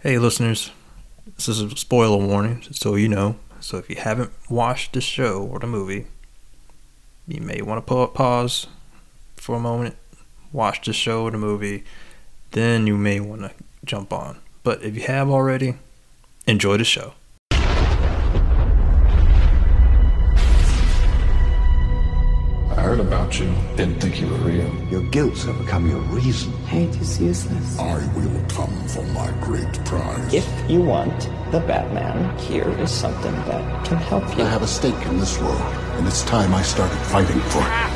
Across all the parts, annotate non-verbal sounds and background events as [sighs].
Hey, listeners, this is a spoiler warning, so you know. So if you haven't watched the show or the movie, you may want to pause for a moment, watch the show or the movie, then you may want to jump on. But if you have already, enjoy the show. Heard about you. Didn't think you were real. Your guilt's have become your reason. Hate is useless. I will come for my great prize. If you want the Batman, here is something that can help you. I have a stake in this world, and it's time I started fighting for it.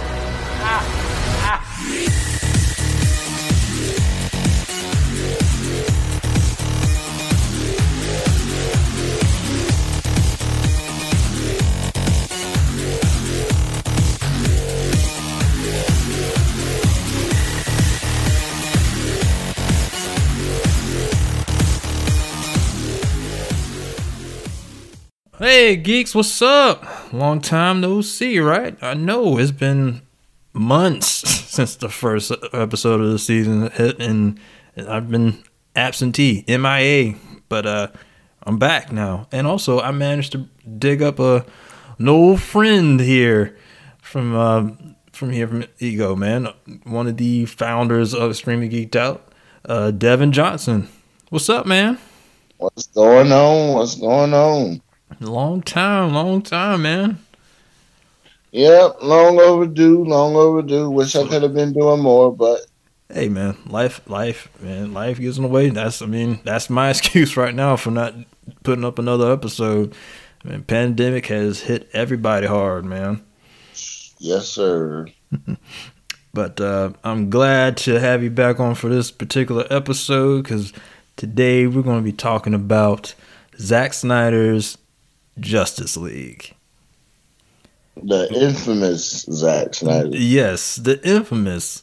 Hey, geeks, what's up? Long time no see, right? I know it's been months [laughs] since the first episode of the season hit, and I've been absentee, MIA, but uh, I'm back now. And also, I managed to dig up a an old friend here from uh, from here from Ego, man. One of the founders of Streaming Geeked Out, uh, Devin Johnson. What's up, man? What's going on? What's going on? Long time, long time, man. Yep, long overdue, long overdue. Wish I could have been doing more, but hey, man, life, life, man, life gets in the way. That's, I mean, that's my [laughs] excuse right now for not putting up another episode. I mean, pandemic has hit everybody hard, man. Yes, sir. [laughs] but uh, I'm glad to have you back on for this particular episode because today we're going to be talking about Zack Snyder's Justice League. The infamous Zack Snyder. Yes, the infamous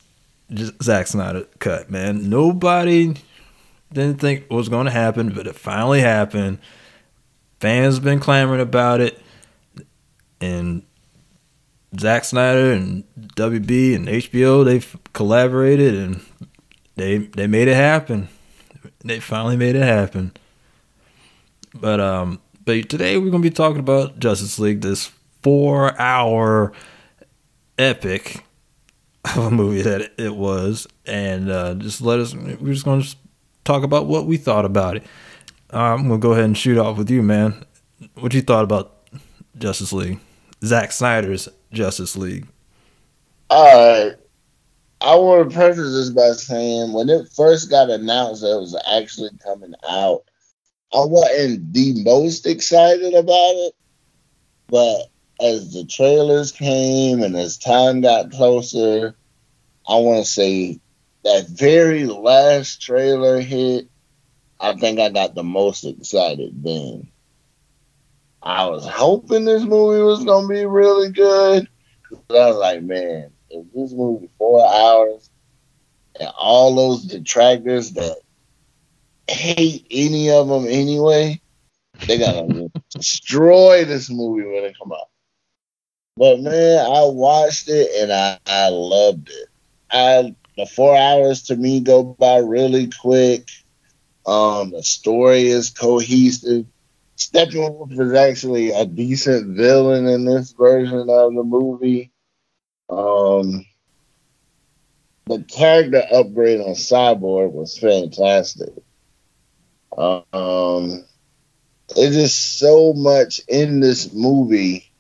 Zack Snyder cut, man. Nobody didn't think it was going to happen, but it finally happened. Fans been clamoring about it. And Zack Snyder and WB and HBO, they've collaborated and they they made it happen. They finally made it happen. But um but today we're going to be talking about Justice League, this four hour epic of a movie that it was. And uh, just let us, we're just going to talk about what we thought about it. Uh, I'm going to go ahead and shoot off with you, man. What you thought about Justice League? Zack Snyder's Justice League. Right. I want to preface this by saying when it first got announced that it was actually coming out, I wasn't the most excited about it, but as the trailers came and as time got closer, I want to say that very last trailer hit, I think I got the most excited then. I was hoping this movie was to be really good. But I was like, man, if this movie four hours and all those detractors that hate any of them anyway. They gotta destroy this movie when it come out. But man, I watched it and I, I loved it. I the four hours to me go by really quick. Um, the story is cohesive. Steppenwolf is actually a decent villain in this version of the movie. Um, the character upgrade on Cyborg was fantastic. Um, it's just so much in this movie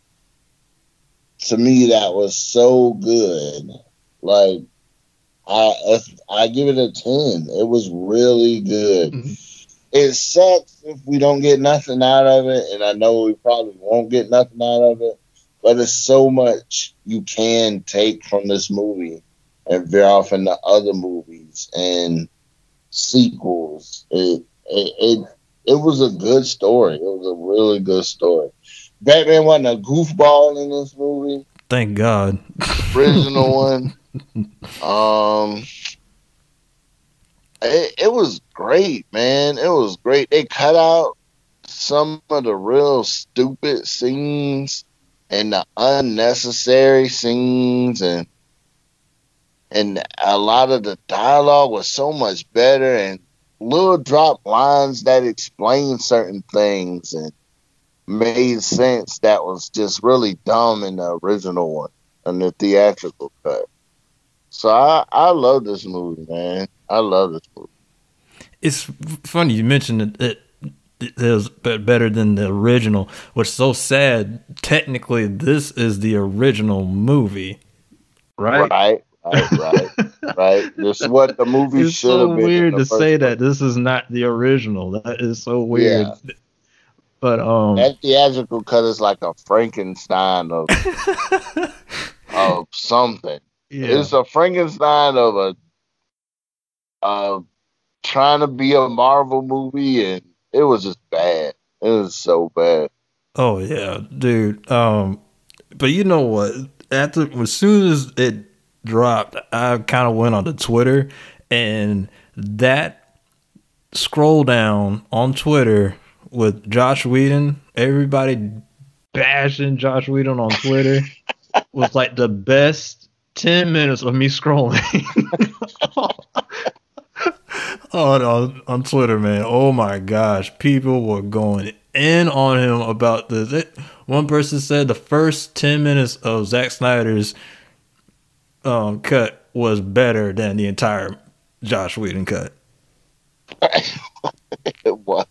to me that was so good. Like I I give it a ten. It was really good. Mm-hmm. It sucks if we don't get nothing out of it, and I know we probably won't get nothing out of it. But it's so much you can take from this movie and veer off into other movies and sequels. It it, it, it was a good story. It was a really good story. Batman wasn't a goofball in this movie. Thank God. Original [laughs] one. Um, it, it was great, man. It was great. They cut out some of the real stupid scenes and the unnecessary scenes and and a lot of the dialogue was so much better and little drop lines that explain certain things and made sense that was just really dumb in the original one and the theatrical cut. So I, I love this movie, man. I love this movie. It's funny you mentioned it. it it is be- better than the original, which is so sad. Technically, this is the original movie, right? Right, right, right, right. This is what the movie It's should so have been. in weird to say place. that this is not the original. That is so weird. Yeah. But um, That theatrical cut is like a Frankenstein of [laughs] of something. yeah, It's a Frankenstein of a uh trying to be a Marvel movie and it was just bad. It was so bad. Oh yeah, dude. Um, but you know what? After as soon as it dropped, I kind of went onto Twitter, and that scroll down on Twitter with Josh Whedon, everybody bashing Josh Whedon on Twitter [laughs] was like the best ten minutes of me scrolling. [laughs] on, on on Twitter, man. Oh my gosh, people were going in on him about this. It, one person said the first ten minutes of Zack Snyder's um, cut was better than the entire Josh Whedon cut. [laughs] It was.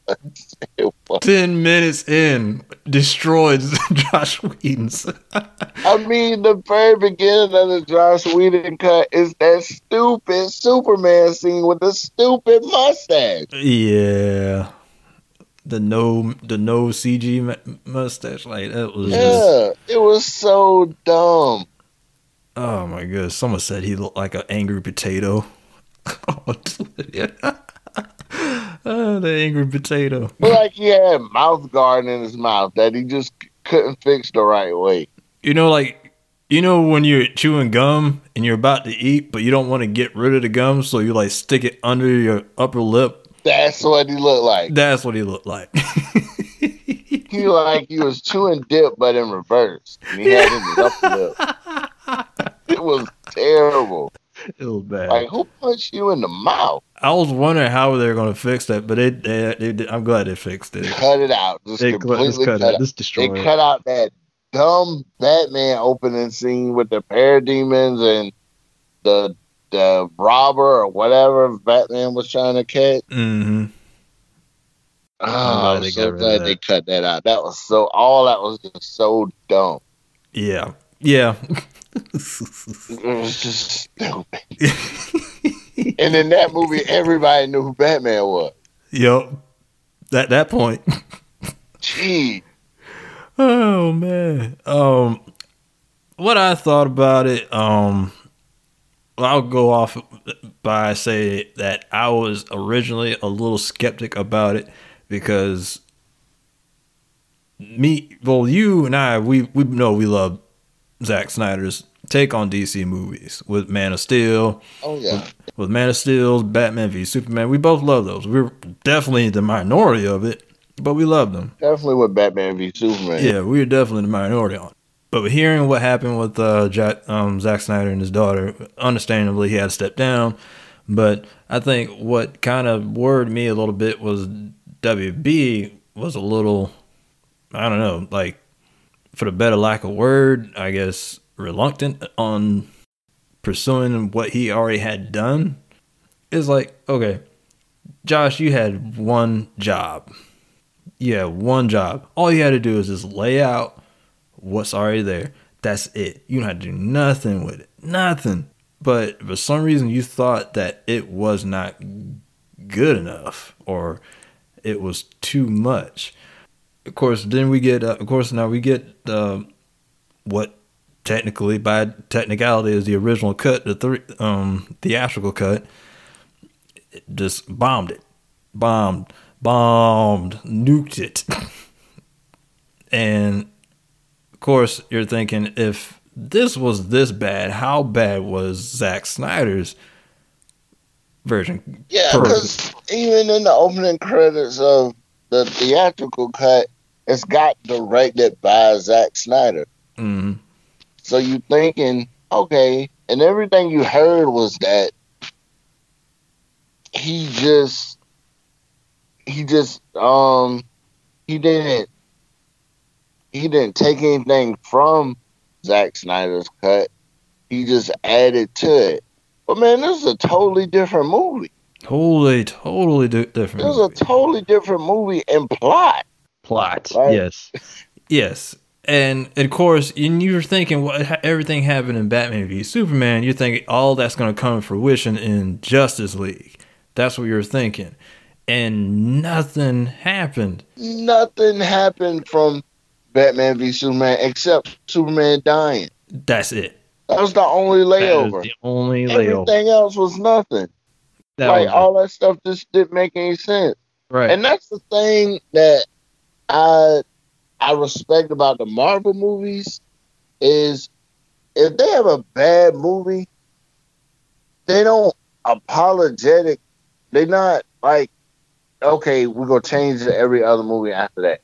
It was. Ten minutes in, destroyed [laughs] Josh Whedon's. I mean, the very beginning of the Josh Whedon cut is that stupid Superman scene with the stupid mustache. yeah, the no, the no CG mustache, like that was just. Yeah, it was so dumb. Oh my goodness! Someone said he looked like an angry potato. [laughs] oh, the angry potato. But like he had mouth guard in his mouth that he just couldn't fix the right way. You know, like you know when you're chewing gum and you're about to eat, but you don't want to get rid of the gum, so you like stick it under your upper lip. That's what he looked like. That's what he looked like. He like he was chewing dip, but in reverse. And he had it in his upper lip. [laughs] It was terrible. [laughs] it was bad. Like who punched you in the mouth? I was wondering how they were going to fix that, but it, they, they, did- I'm glad they fixed it. Cut it out. Just They cut, completely just cut cut, it. out. Just They destroy it. cut out that dumb Batman opening scene with the parademons and the the robber or whatever Batman was trying to catch. hmm Oh, I'm so got rid of glad that. they cut that out. That was so all that was just so dumb. Yeah. Yeah. [laughs] It was just stupid. [laughs] and in that movie, everybody knew who Batman was. yep. At that point. Gee, Oh man. Um what I thought about it, um I'll go off by say that I was originally a little skeptic about it because me well you and I we we know we love Zack Snyder's take on DC movies with Man of Steel, oh yeah, with Man of Steel, Batman v Superman. We both love those. We're definitely the minority of it, but we love them. definitely with Batman v Superman. Yeah, we were definitely the minority on it. But hearing what happened with uh, Jack, um, Zack Snyder and his daughter, understandably, he had to step down. But I think what kind of worried me a little bit was WB was a little, I don't know, like, for the better lack of word, I guess, reluctant on pursuing what he already had done. It's like, okay, Josh, you had one job Yeah, one job. All you had to do is just lay out what's already there. That's it. You don't have to do nothing with it. Nothing. But for some reason, you thought that it was not good enough or it was too much. Of course, then we get, uh, of course, now we get uh, what technically, by technicality, is the original cut, the three, um, theatrical cut. It just bombed it. Bombed bombed, nuked it. [laughs] and of course, you're thinking if this was this bad, how bad was Zack Snyder's version? Yeah, because even in the opening credits of the theatrical cut, it's got directed by Zack Snyder. Mm, So you thinking, okay, and everything you heard was that he just he just um he didn't he didn't take anything from Zack Snyder's cut. He just added to it. But man, this is a totally different movie. Totally, totally di- different. This is a totally different movie and plot. Plot. Right. Yes. Yes, and of course, and you're thinking what ha- everything happened in Batman v Superman. You're thinking all that's going to come to fruition in Justice League. That's what you're thinking, and nothing happened. Nothing happened from Batman v Superman except Superman dying. That's it. That was the only That is layover. the only layover. Everything else was nothing. That like was all that stuff just didn't make any sense. right. And that's the thing that I I respect about the Marvel movies is if they have a bad movie, they don't apologetic. They're not like, okay, we're gonna change to every other movie after that.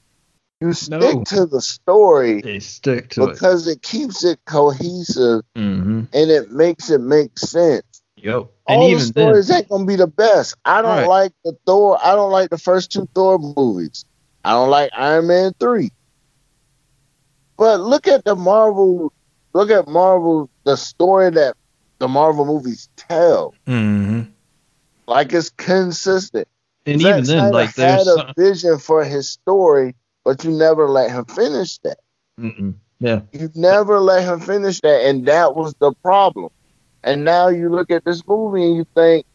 You stick No. to the story they stick to it. because it keeps it cohesive Mm-hmm. and it makes it make sense Yep. And all the even then, stories ain't gonna be the best. I don't Right. like the Thor. I don't like the first two Thor movies. I don't like Iron Man three. But look at the Marvel. Look at Marvel. The story that the Marvel movies tell. hmm Like it's consistent. and Zack even then, Snyder like had a some, vision for his story, but you never let him finish that. Mm-mm. yeah, You never let him finish that, and that was the problem. And now you look at this movie and you think,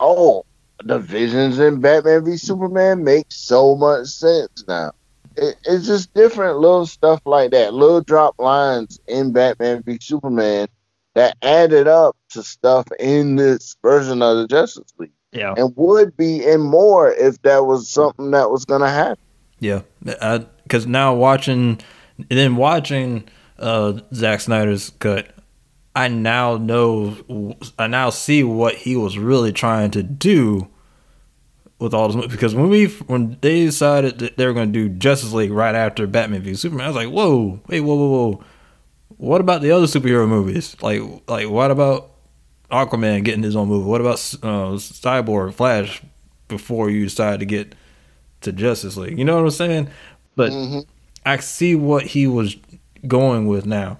oh, the visions in Batman v Superman make so much sense now. It, it's just different little stuff like that, little drop lines in Batman v Superman that added up to stuff in this version of the Justice League, yeah, and would be in more if that was something that was going to happen. Yeah, because now watching, and then watching uh, Zack Snyder's cut, I now know, I now see what he was really trying to do with all this. Because when we, when they decided that they were going to do Justice League right after Batman v Superman, I was like, whoa, wait, whoa, whoa, whoa, what about the other superhero movies? Like, like what about Aquaman getting his own movie? What about uh, Cyborg, Flash? Before you decide to get to Justice League. You know what I'm saying? But Mhm. I see what he was going with now.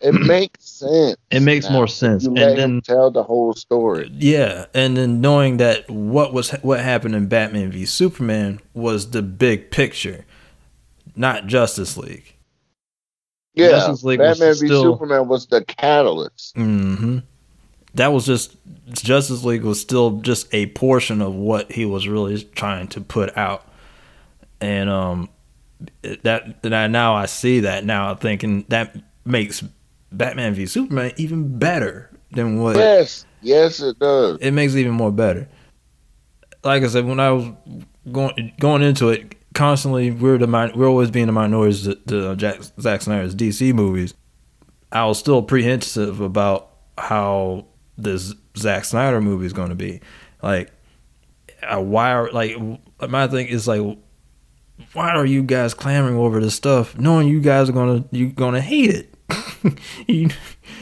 It [clears throat] makes sense. it makes now. more sense. You And then tell the whole story. Yeah, and then knowing that what was what happened in Batman v Superman was the big picture, not Justice League. Yeah, Justice League Batman v still- Superman was the catalyst. Mm-hmm. That was just Justice League was still just a portion of what he was really trying to put out, and um, that that I, now I see that now thinking that makes Batman v Superman even better than what Yes, yes, it does. it makes it even more better. Like I said, when I was going going into it, constantly we're the we're always being the minorities to, to Jack, Zack Snyder's DC movies. I was still apprehensive about how this Zack Snyder movie is going to be. Like, why are like my thing is like, why are you guys clamoring over this stuff, knowing you guys are gonna you gonna hate it? [laughs] you,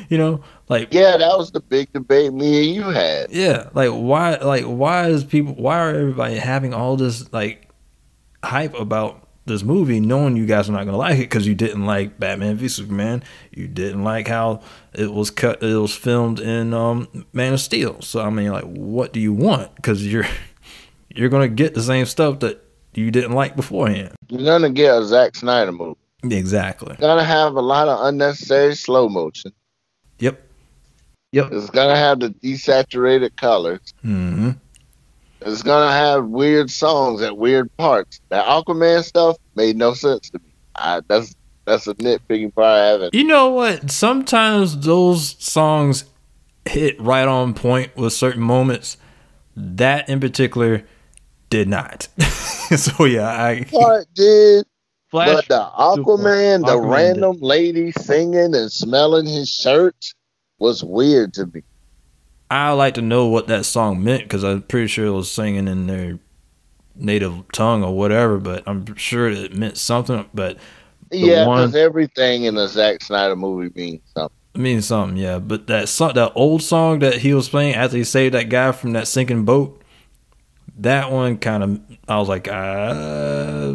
you know, like Yeah, that was the big debate me and you had. yeah, like why like why is people why are everybody having all this like hype about this movie knowing you guys are not gonna like it because you didn't like Batman v Superman, you didn't like how it was cut, it was filmed in um, Man of Steel. So I mean, like, what do you want? Because you're you're gonna get the same stuff that you didn't like beforehand. You're gonna get a Zack Snyder movie. Exactly. Gonna have a lot of unnecessary slow motion. Yep. Yep. It's gonna have the desaturated colors. hmm It's gonna have weird songs at weird parts. That Aquaman stuff made no sense to me. I, that's that's a nitpicking part I haven't. You know what? Sometimes those songs hit right on point with certain moments. That in particular did not. [laughs] so yeah, I Part did, Flash. but the Aquaman, the Aquaman random lady singing and smelling his shirt was weird to me. I like to know what that song meant because I'm pretty sure it was singing in their native tongue or whatever. But I'm sure it meant something. But Yeah, because everything in the Zack Snyder movie means something. means something. Yeah. But that song, that old song that he was playing after he saved that guy from that sinking boat, that one kind of I was like, uh,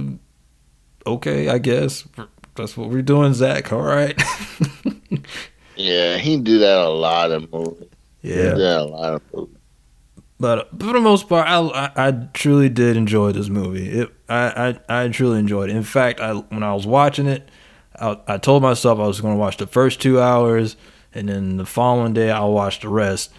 okay, I guess that's what we're doing, Zack. All right. [laughs] yeah, he do that a lot of movies. Yeah, a lot of movies. But for the most part, I, I, I truly did enjoy this movie. It I, I, I truly enjoyed it. In fact, I when I was watching it, I, I told myself I was going to watch the first two hours, and then the following day I'll watch the rest.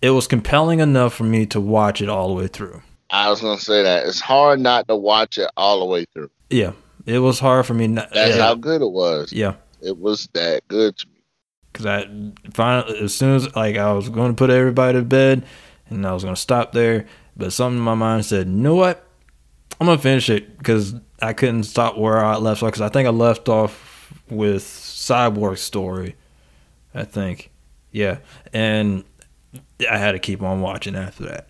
It was compelling enough for me to watch it all the way through. I was gonna say that it's hard not to watch it all the way through. Yeah, it was hard for me. Not, That's yeah, how good it was. Yeah, it was that good to me. Cause I finally, as soon as like I was going to put everybody to bed, and I was going to stop there, but something in my mind said, "You know what? I'm gonna finish it because I couldn't stop where I left off. Because I think I left off with Cyborg story. I think, yeah, and I had to keep on watching after that.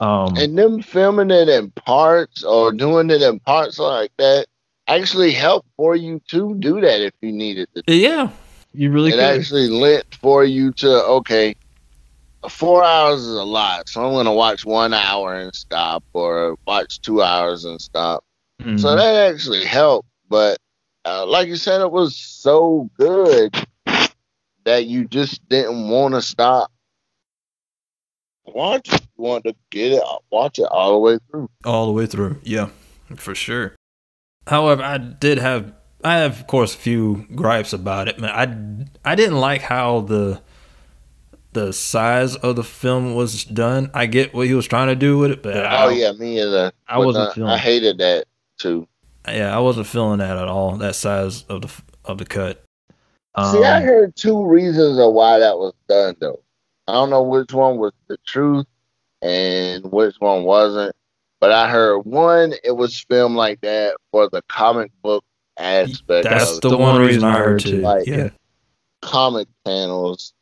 Um, and them filming it in parts or doing it in parts like that actually helped for you to do that if you needed to. Yeah, you really it could. actually lent for you to okay. Four hours is a lot, so I'm gonna watch one hour and stop, or watch two hours and stop. Mhm. So that actually helped. But uh, like you said, it was so good that you just didn't want to stop. Watch it. You want to get it, watch it all the way through. all the way through. Yeah, for sure. However, I did have I have of course a few gripes about it. Man, I I didn't like how the the size of the film was done. I get what he was trying to do with it, but Oh I, yeah, me either. I But, wasn't uh, feeling I hated that too. yeah, I wasn't feeling that at all. That size of the of the cut. See, I Um, heard two reasons of why that was done though. I don't know which one was the truth and which one wasn't. But I heard one, it was filmed like that for the comic book aspect That's the, the one reason I heard too. Like, yeah. comic panels.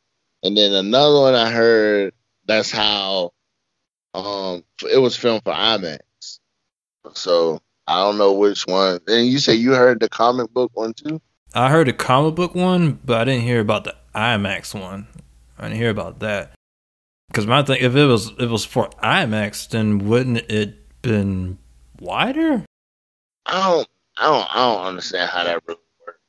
And then another one I heard that's how um it was filmed for IMAX. So I don't know which one. And you say you heard the comic book one too? I heard the comic book one, but I didn't hear about the IMAX one. I didn't hear about that. Because my thing, if it was if it was for IMAX, then wouldn't it been wider? I don't I don't I don't understand how that really works.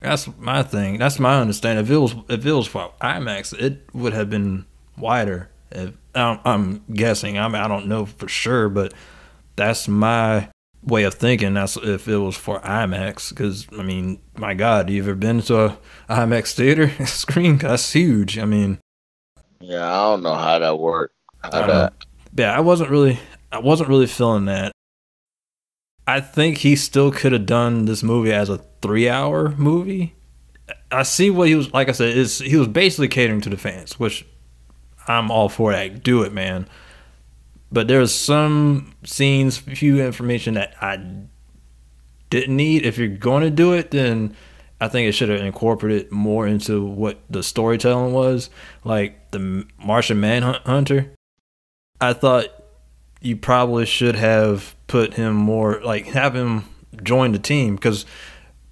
That's my thing. That's my understanding. If it was if it was for IMAX, it would have been wider. If, I'm, I'm guessing. I mean, I don't know for sure, but that's my way of thinking. That's if it was for IMAX. Because I mean, my God, you ever been to a IMAX theater [laughs] screen? That's huge. I mean, Yeah, I don't know how that worked. How I that yeah, I wasn't really, I wasn't really feeling that. I think he still could have done this movie as a three-hour movie. I see what he was like. I said, is he was basically catering to the fans, which I'm all for that. Do it, man. But there's some scenes, few information that I didn't need. If you're going to do it, then I think it should have incorporated more into what the storytelling was, like the Martian Manhunter. I thought you probably should have put him more, like have him join the team because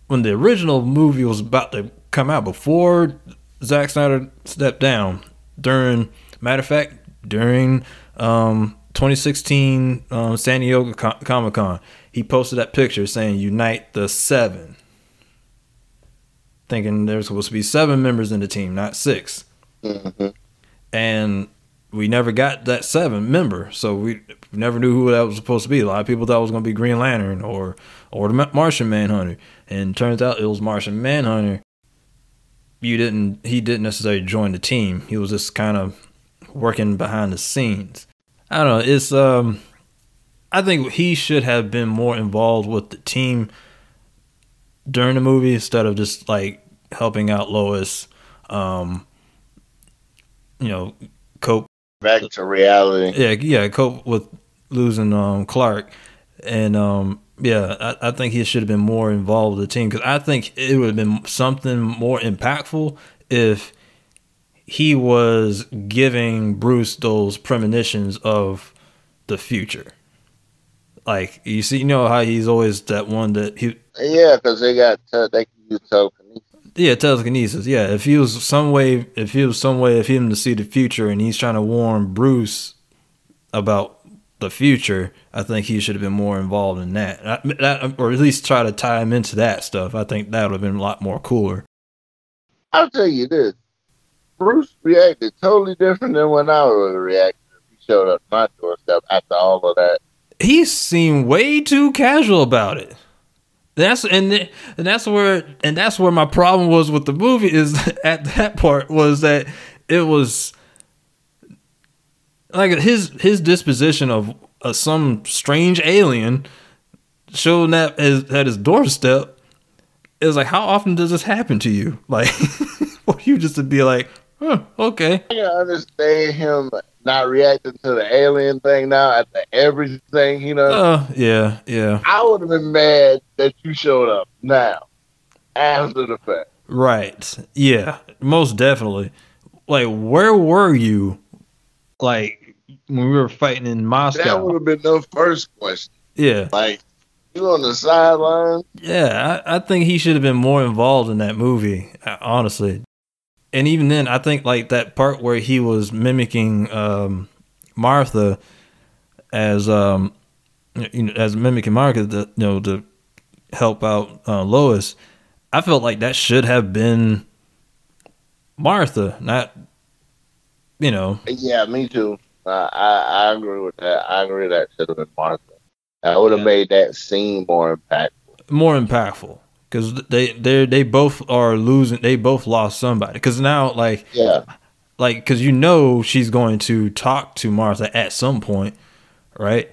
when the original movie was about to come out, before Zack Snyder stepped down, during matter of fact, during um, 2016 um, San Diego Co- Comic Con, he posted that picture saying "Unite the Seven thinking there's supposed to be seven members in the team, not 6 Mhm. And we never got that seven member, so we never knew who that was supposed to be. A lot of people thought it was going to be Green Lantern or or the Martian Manhunter, and turns out it was Martian Manhunter. You didn't. He didn't necessarily join the team. He was just kind of working behind the scenes. I don't know. It's um. I think he should have been more involved with the team during the movie instead of just like helping out Lois. Um, you know, cope. back to reality. Yeah, yeah, cope with losing um Clark, and um yeah, I, I think he should have been more involved with the team because I think it would have been something more impactful if he was giving Bruce those premonitions of the future. Like you see, you know how he's always that one that he Yeah, because they got te- they can use telekinesis. Yeah, telekinesis. Yeah, if he was some way, if he was some way of him to see the future, and he's trying to warn Bruce about the future, I think he should have been more involved in that. that, or at least try to tie him into that stuff. I think that would have been a lot more cooler. I'll tell you this: Bruce reacted totally different than when I would have reacted if he showed up my doorstep after all of that. He seemed way too casual about it. That's and and that's where and that's where my problem was with the movie is [laughs] at that part was that it was like his his disposition of uh, some strange alien showing up as, at his doorstep is like how often does this happen to you [laughs] like [laughs] for you just to be like huh, okay i can understand him not reacting to the alien thing now after everything you know uh, yeah yeah i would have been mad that you showed up now after the fact right yeah most definitely like where were you like when we were fighting in Moscow. That would have been the first question. Yeah. Like you on the sideline. Yeah, I, I think he should have been more involved in that movie, honestly. And even then, I think like that part where he was mimicking um, Martha as um, you know, as mimicking Martha, to, you know, to help out uh, Lois. I felt like that should have been Martha, not you know. Yeah, me too. I, I, agree with that. I agree that should have been Martha. That would have yeah. made that scene more impactful. More impactful because they they they both are losing. They both lost somebody. Because now, like yeah, like because you know she's going to talk to Martha at some point, right?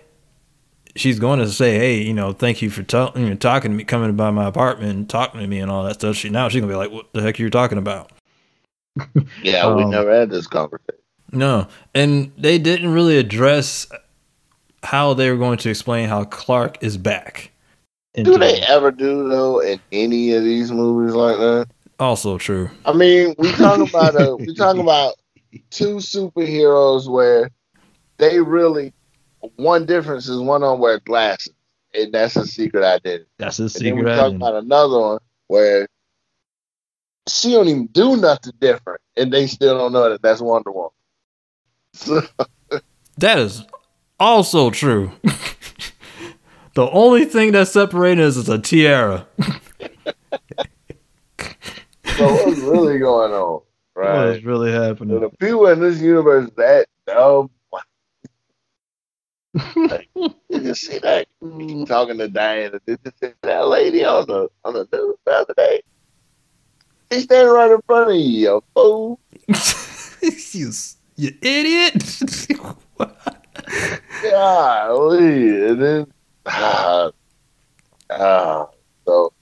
She's going to say, "Hey, you know, thank you for t- you know, talking to me, coming by my apartment, and talking to me, and all that stuff." She now she's gonna be like, "What the heck are you talking about?" [laughs] yeah, um, we never had this conversation. No, and they didn't really address how they were going to explain how Clark is back. Do they ever do though in any of these movies like that? Also true. I mean, we talking about a, we talking [laughs] about two superheroes where they really one difference is one on wear glasses, and that's a secret identity. That's a secret. And then we talking about another one where she don't even do nothing different, and they still don't know that that's Wonder Woman. [laughs] that is also true. [laughs] the only thing that separates us is a tiara. so what's really going on? Right? What is really happening? the people in this universe that dumb. like, [laughs] did you see that? Talking to Diana, did you see that lady on the on the news the other day? She's standing right in front of you, you fool. [laughs] you you idiot. [laughs] Golly. And then, ah, [sighs] ah, so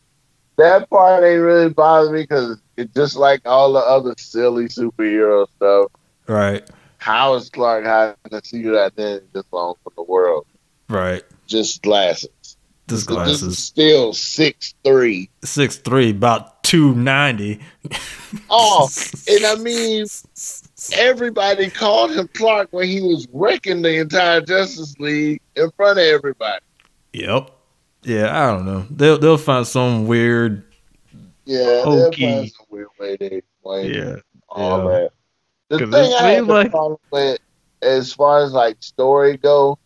that part ain't really bothering me because it's just like all the other silly superhero stuff. Right. How is Clark hiding a secret identity this long from the world? Right. Just glasses. Just glasses. This still six three. Six three, about two ninety. [laughs] oh, and I mean, everybody called him Clark when he was wrecking the entire Justice League in front of everybody. Yep. Yeah, I don't know. They'll they'll find some weird. Yeah, they'll find some weird way to explain yeah, all yeah. that. The thing I have like... problem with, as far as like story go,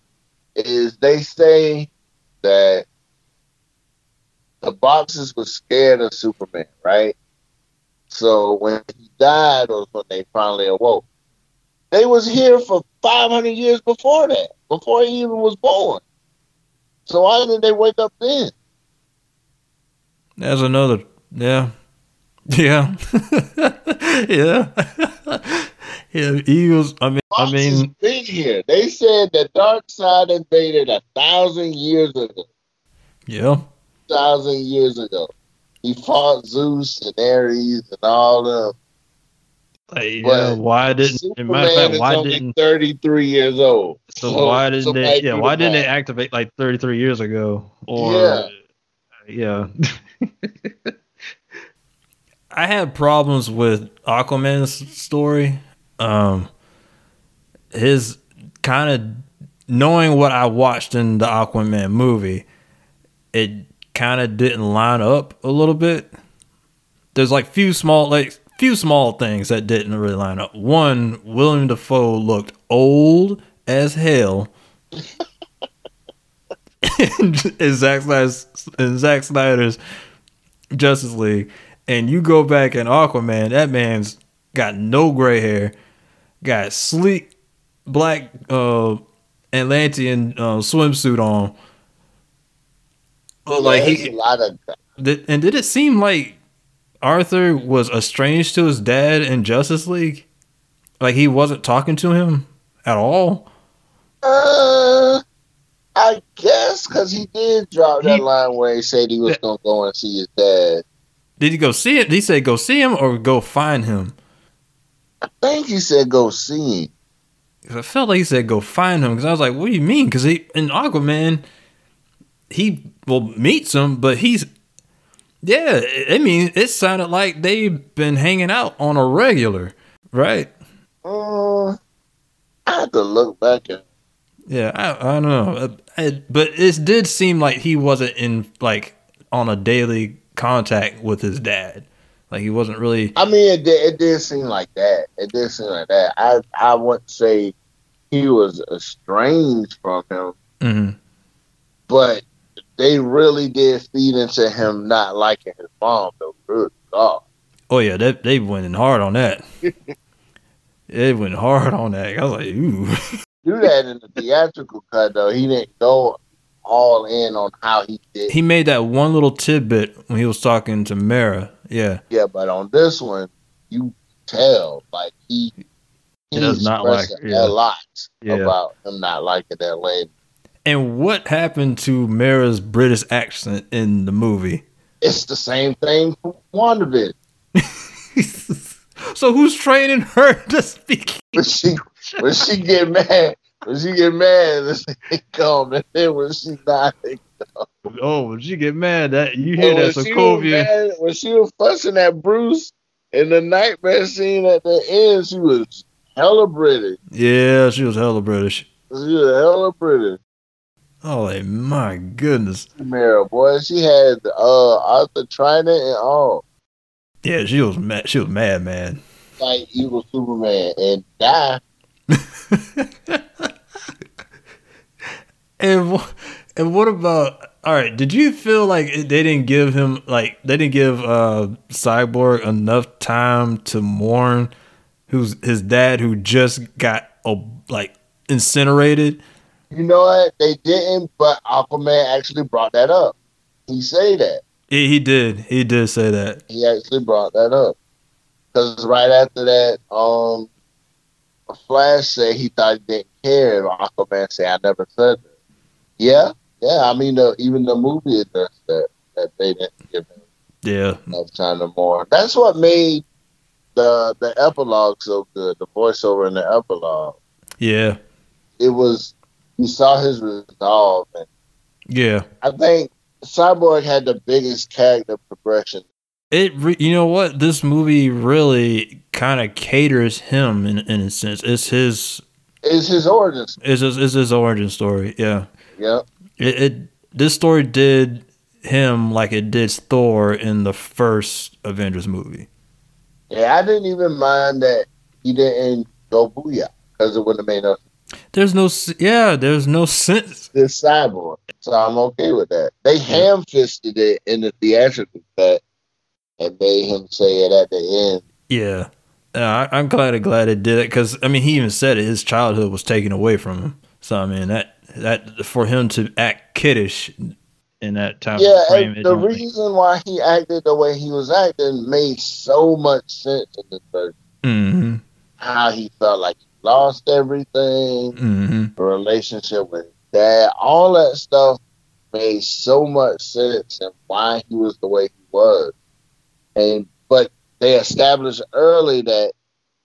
is they say that the boxes were scared of Superman, right? So when he died was when they finally awoke. They was here for 500 years before that, before he even was born. So why didn't they wake up then? There's another, yeah, yeah, [laughs] yeah, [laughs] yeah. Eagles. I mean, Fox I mean, been here. They said the Darkseid invaded a thousand years ago. Yeah, thousand years ago. He fought Zeus and Ares and all them. Like, yeah, why didn't? Superman fact, why didn't? Thirty three years old. So, so why didn't they? Yeah, why didn't they activate like thirty three years ago? Or yeah, yeah. [laughs] I had problems with Aquaman's story. Um, his kind of knowing what I watched in the Aquaman movie, it kind of didn't line up a little bit. There's like few small like few small things that didn't really line up. One, William Dafoe looked old as hell. [laughs] in Zack Snyder's in Zack Snyder's Justice League, and you go back in Aquaman, that man's got no gray hair, got sleek black uh Atlantean uh, swimsuit on. Yeah, like he a lot of did, and did it seem like Arthur was estranged to his dad in Justice League? Like he wasn't talking to him at all? Uh, I guess because he did drop that He- line where he said he was gonna go and see his dad. Did he go see it? Did he say go see him or go find him? I think he said go see him. I felt like he said go find him because I was like, what do you mean? Because he in Aquaman, he well meets him, but he's yeah. I mean, it sounded like they've been hanging out on a regular, right? Uh, I have to look back at. Yeah, I, I don't know, Uh, I- but it did seem like he wasn't in like on a daily contact with his dad. Like he wasn't really. I mean, it did, it did seem like that. It did seem like that. I I wouldn't say he was estranged from him, Mhm. but they really did feed into him not liking his mom. Though, good God. Oh yeah, they they went in hard on that. [laughs] they went hard on that. I was like, ooh. do that in the theatrical cut though. He didn't go all in on how he did. He made that one little tidbit when he was talking to Mera. Yeah, yeah, but on this one, you tell like he He does not like- expressing yeah. a lot Yeah. about him not liking that lady. And what happened to Mera's British accent in the movie? It's the same thing for WandaVision. [laughs] so who's training her [laughs] to speak? When she when she get mad, when she get mad, it's calm. And then when she not, Oh, when she get mad, that you when she was mad, when she was fussing at Bruce in the nightmare scene at the end, she was hella British. Yeah, she was hella British. She was hella British. Oh, my goodness. Mera, boy, she had uh Arthur Trident and all. Yeah, she was mad. She was mad, man. Like evil Superman and die. [laughs] And wh- and what about? All right, did you feel like they didn't give him like they didn't give uh Cyborg enough time to mourn who's his dad who just got uh, like incinerated? You know what? They didn't, but Aquaman actually brought that up. He say that. He, he did. He did say that. He actually brought that up. Because right after that, um, Flash said he thought he didn't care. And Aquaman said, I never said that. Yeah, yeah. I mean, the, even the movie addressed that, that they didn't give him Yeah. enough time to mourn. That's what made the the epilogue so good, the voiceover in the epilogue. Yeah. It was, you saw his resolve. And Yeah. I think Cyborg had the biggest character progression It re- you know what this movie really kind of caters him in in a sense. It's his is his origin. it's his, it's his origin story. Yeah. Yep. It, it this story did him like it did Thor in the first Avengers movie. Yeah, I didn't even mind that he didn't go booyah because it wouldn't have made no There's no yeah, there's no sense. this cyborg. So I'm okay with that. They ham fisted it in the theatrical cut and made him say it at the end. Yeah. I, I'm glad glad it did it because I mean he even said it. His childhood was taken away from him. So I mean that that for him to act kiddish in that time Yeah, frame. the reason why he acted the way he was acting made so much sense in the first. Mhm. How he felt like he lost everything, Mhm. the relationship with dad, all that stuff made so much sense and why he was the way he was. And but they established early that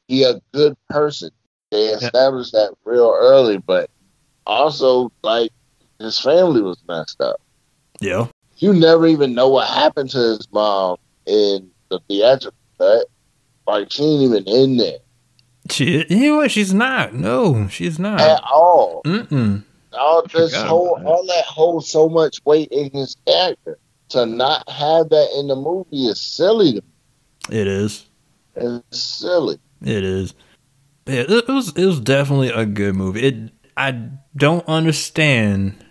he a good person. They established that real early, but also like his family was messed up. Yeah. You never even know what happened to his mom in the theatrical cut. Like she ain't even in there She you know what? She's not. No, she's not. at all. Mm-mm. all this whole that. all that holds so much weight in his character. To not have that in the movie is silly. To me. It is. It's silly. It is. Yeah, it it was it was definitely a good movie. It I don't understand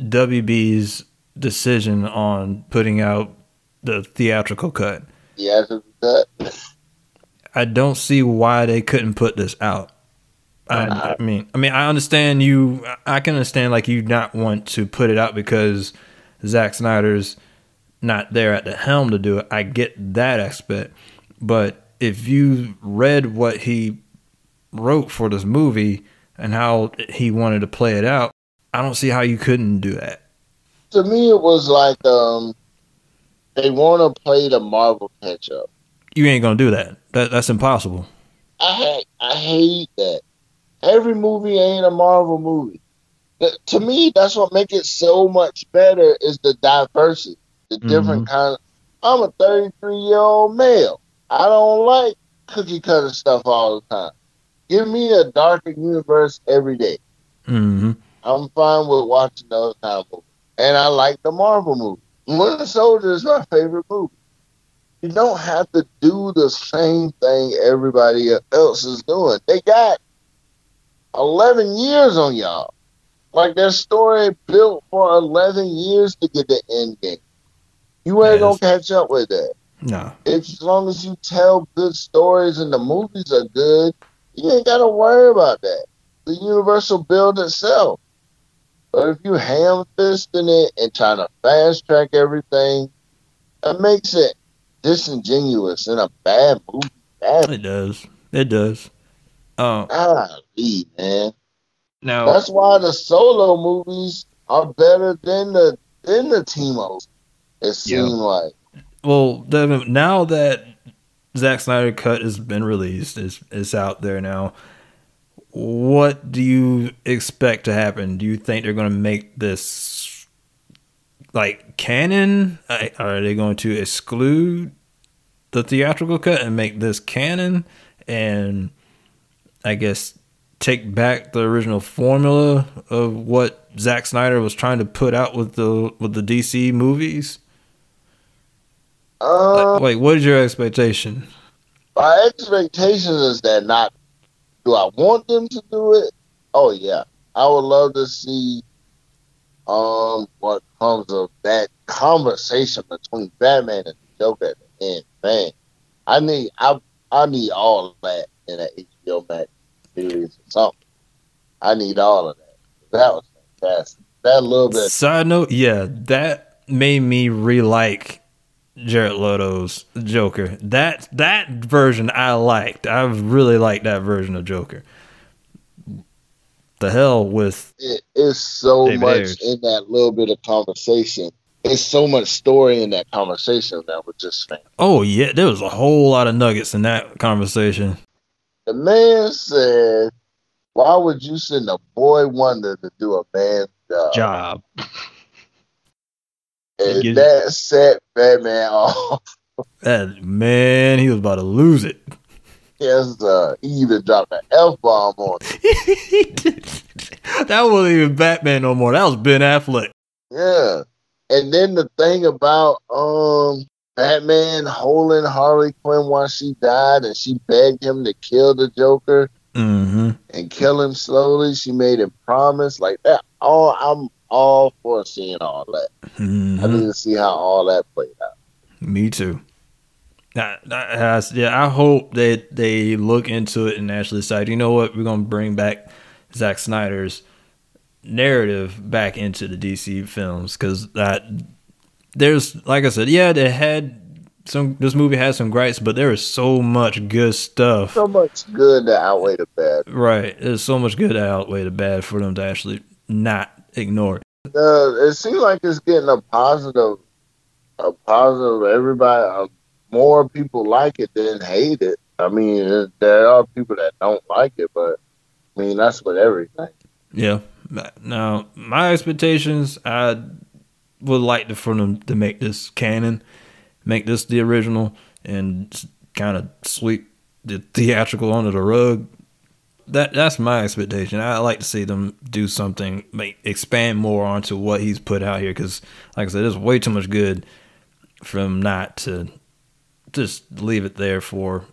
WB's decision on putting out the theatrical cut. Yeah, cut. [laughs] I don't see why they couldn't put this out. I, I, mean, I mean, I understand you. I can understand like you not want to put it out because Zack Snyder's not there at the helm to do it. I get that aspect, but if you read what he wrote for this movie and how he wanted to play it out, I don't see how you couldn't do that. To me, it was like um, they want to play the Marvel catch up. You ain't gonna do that. That that's impossible. I hate I hate that. Every movie ain't a Marvel movie. to me, that's what makes it so much better is the diversity, the different mm-hmm. kind. Of, I'm a 33 year old male. I don't like cookie cutter stuff all the time. Give me a darker universe every day. Mm-hmm. I'm fine with watching those kind of movies. And I like the Marvel movie. Winter Soldier is my favorite movie. You don't have to do the same thing everybody else is doing. They got 11 years on y'all. Like their story built for 11 years to get the end game. You ain't yes. gonna catch up with that. No. If, as long as you tell good stories and the movies are good, you ain't gotta worry about that. The universal build itself. But if you ham fisting it and trying to fast track everything, that makes it disingenuous in a bad movie. Bad it does. It does. Oh, golly, man. Now that's why the solo movies are better than the than the ups. It seems yeah. like. Well, Devin, now that Zack Snyder cut has been released, is is out there now. What do you expect to happen? Do you think they're going to make this like canon? Are they going to exclude the theatrical cut and make this canon? And I guess, take back the original formula of what Zack Snyder was trying to put out with the with the DC movies? Uh, like, what is your expectation? My expectation is that not. Do I want them to do it? Oh yeah, I would love to see um what comes of that conversation between Batman and Joker end. Man, I need I I need all of that in an HBO Max series or something. I need all of that. That was fantastic. That little bit. Side note, yeah, that made me re-like Jared Leto's Joker. That that version I liked. I really liked that version of Joker. The hell with it is so David much Ayers. in that little bit of conversation. It's so much story in that conversation that was just fantastic. Oh yeah, there was a whole lot of nuggets in that conversation. The man said, "Why would you send a boy wonder to do a man's job?" Job. And that set Batman [laughs] off. That man, he was about to lose it. He even dropped an F bomb on it. [laughs] that wasn't even Batman no more. That was Ben Affleck. Yeah. And then the thing about um Batman holding Harley Quinn while she died, and she begged him to kill the Joker mm-hmm. and kill him slowly. She made him promise like that. All I'm all for seeing all that. Mm-hmm. I need to see how all that played out. Me too. Has, yeah, I hope that they look into it and actually decide, you know what, we're gonna bring back Zack Snyder's narrative back into the DC films because that there's like I said, yeah, they had some. This movie has some gripes, but there is so much good stuff. So much good to outweigh the bad. Right, there's so much good to outweigh the bad for them to actually not ignore it. Uh, it seems like it's getting a positive, a positive. Everybody, more people like it than hate it. I mean, there are people that don't like it, but I mean that's with everything. Yeah. Now, my expectations, I would like to, for them to make this canon, make this the original, and kind of sweep the theatrical under the rug. That that's my expectation. I like to see them do something, make expand more onto what he's put out here. Because, like I said, there's way too much good from not to just leave it there for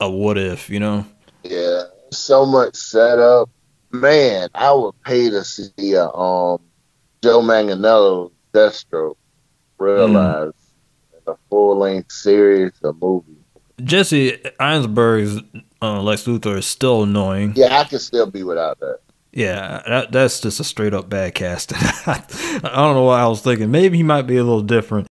a what if, you know? Yeah, so much setup. man, I would pay to see a um Joe Manganiello Deathstroke realize in a full length series a movie. Jesse Eisenberg's uh, Lex Luthor is still annoying. Yeah, I could still be without that. Yeah, that, that's just a straight up bad casting. [laughs] I don't know what I was thinking. Maybe he might be a little different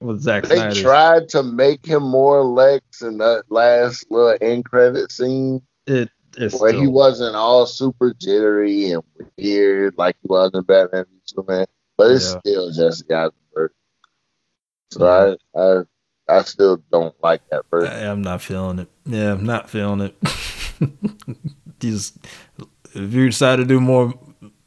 with Zack They tried to make him more Lex in that last little end credit scene It it's where still, he wasn't all super jittery and weird like he was in Batman v Superman, but it's Yeah. still Jesse Eisenberg. So I, I, I still don't like that version. I, I'm not feeling it. Yeah, I'm not feeling it. [laughs] just if you decide to do more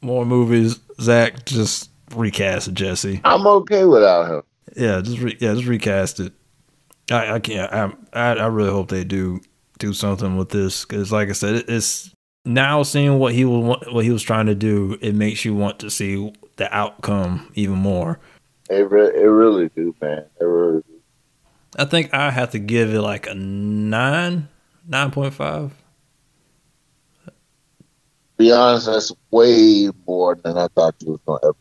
more movies, Zack, just recast Jesse. I'm okay without him. Yeah, just re- yeah, just recast it. I I can't. I I, I really hope they do do something with this because, like I said, it, it's now seeing what he was what he was trying to do. It makes you want to see the outcome even more. It, re- it really do, man. It really do. I think I have to give it like a nine, nine point five. Be honest, that's way more than I thought you was gonna ever.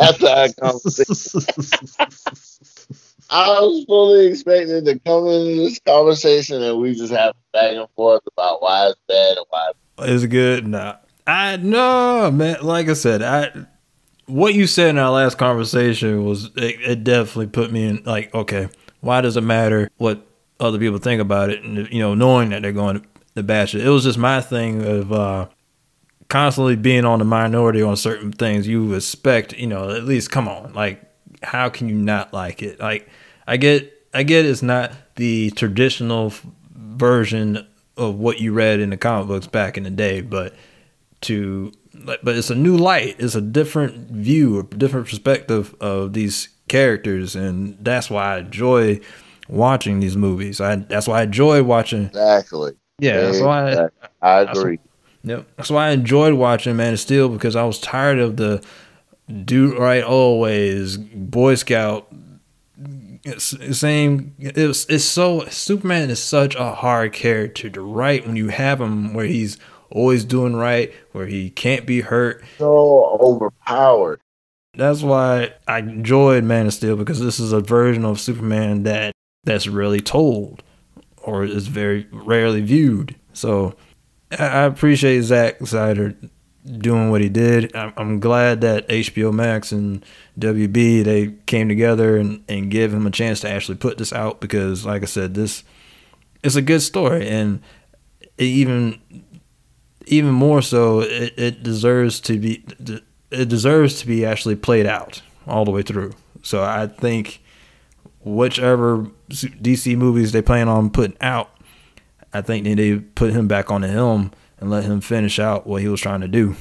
After our conversation, [laughs] I was fully expecting to come into this conversation and we just have back and forth about why it's bad and why. Is it good? Nah. I no man. Like I said, I what you said in our last conversation was it, it definitely put me in like okay, why does it matter what other people think about it? And you know, knowing that they're going to bash it, it was just my thing of uh constantly being on the minority on certain things. You expect, you know, at least come on, like how can you not like it? Like I get, I get it's not the traditional f- version of what you read in the comic books back in the day, but to but it's a new light. It's a different view, a different perspective of these characters, and that's why I enjoy watching these movies. I that's why I enjoy watching. Exactly. Yeah, that's why. I, Exactly. I agree. Yep. That's why I enjoyed watching Man of Steel because I was tired of the do right always Boy Scout. It's same. It's it's so Superman is such a hard character to write when you have him where he's always doing right, where he can't be hurt. So overpowered. That's why I enjoyed Man of Steel because this is a version of Superman that that's really told or is very rarely viewed. So I appreciate Zack Snyder doing what he did. I'm, glad that HBO Max and WB they came together and, and gave him a chance to actually put this out because, like I said, this it's a good story and even even more so it, it deserves to be it deserves to be actually played out all the way through. So I think whichever DC movies they plan on putting out, I think they need to put him back on the helm and let him finish out what he was trying to do.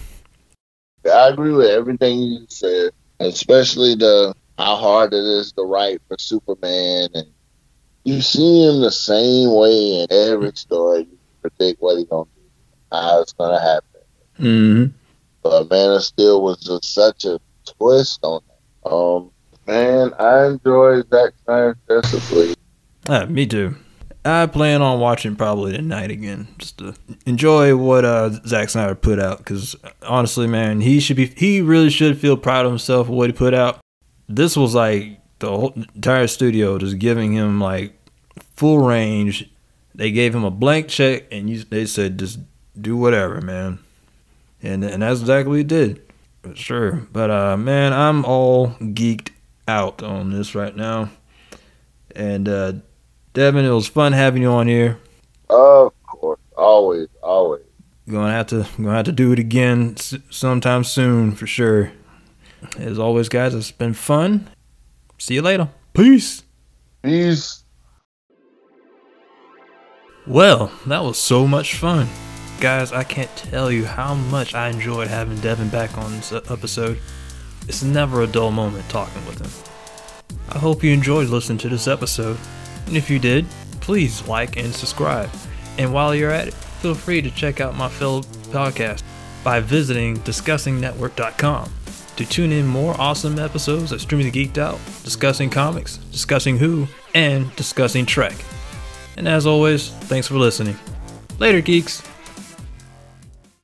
I agree with everything you said, especially the how hard it is to write for Superman, and you see him the same way in every story. You predict what he's gonna do, how it's gonna happen. Mm-hmm. But Man of Steel was just such a twist on that. Um, man, I enjoyed Zack Snyder's Justice League. Uh, me too. I plan on watching probably tonight again, just to enjoy what uh, Zack Snyder put out. Because honestly, man, he should be, he really should feel proud of himself for what he put out. This was like the whole entire studio just giving him like full range. They gave him a blank check, and you, they said just do whatever, man. And and that's exactly what he did. Sure, but uh, man, I'm all geeked out on this right now, and uh. Devin, it was fun having you on here. Of course, always, always. Gonna have to gonna have to do it again sometime soon for sure. As always, guys, it's been fun. See you later. Peace. Peace. Well, that was so much fun. Guys, I can't tell you how much I enjoyed having Devin back on this episode. It's never a dull moment talking with him. I hope you enjoyed listening to this episode. And if you did, please like and subscribe. And while you're at it, feel free to check out my fellow podcast by visiting discussingnetwork.com to tune in more awesome episodes of Streaming the Geeked Out, discussing comics, discussing Who, and discussing Trek. And as always, thanks for listening. Later, geeks.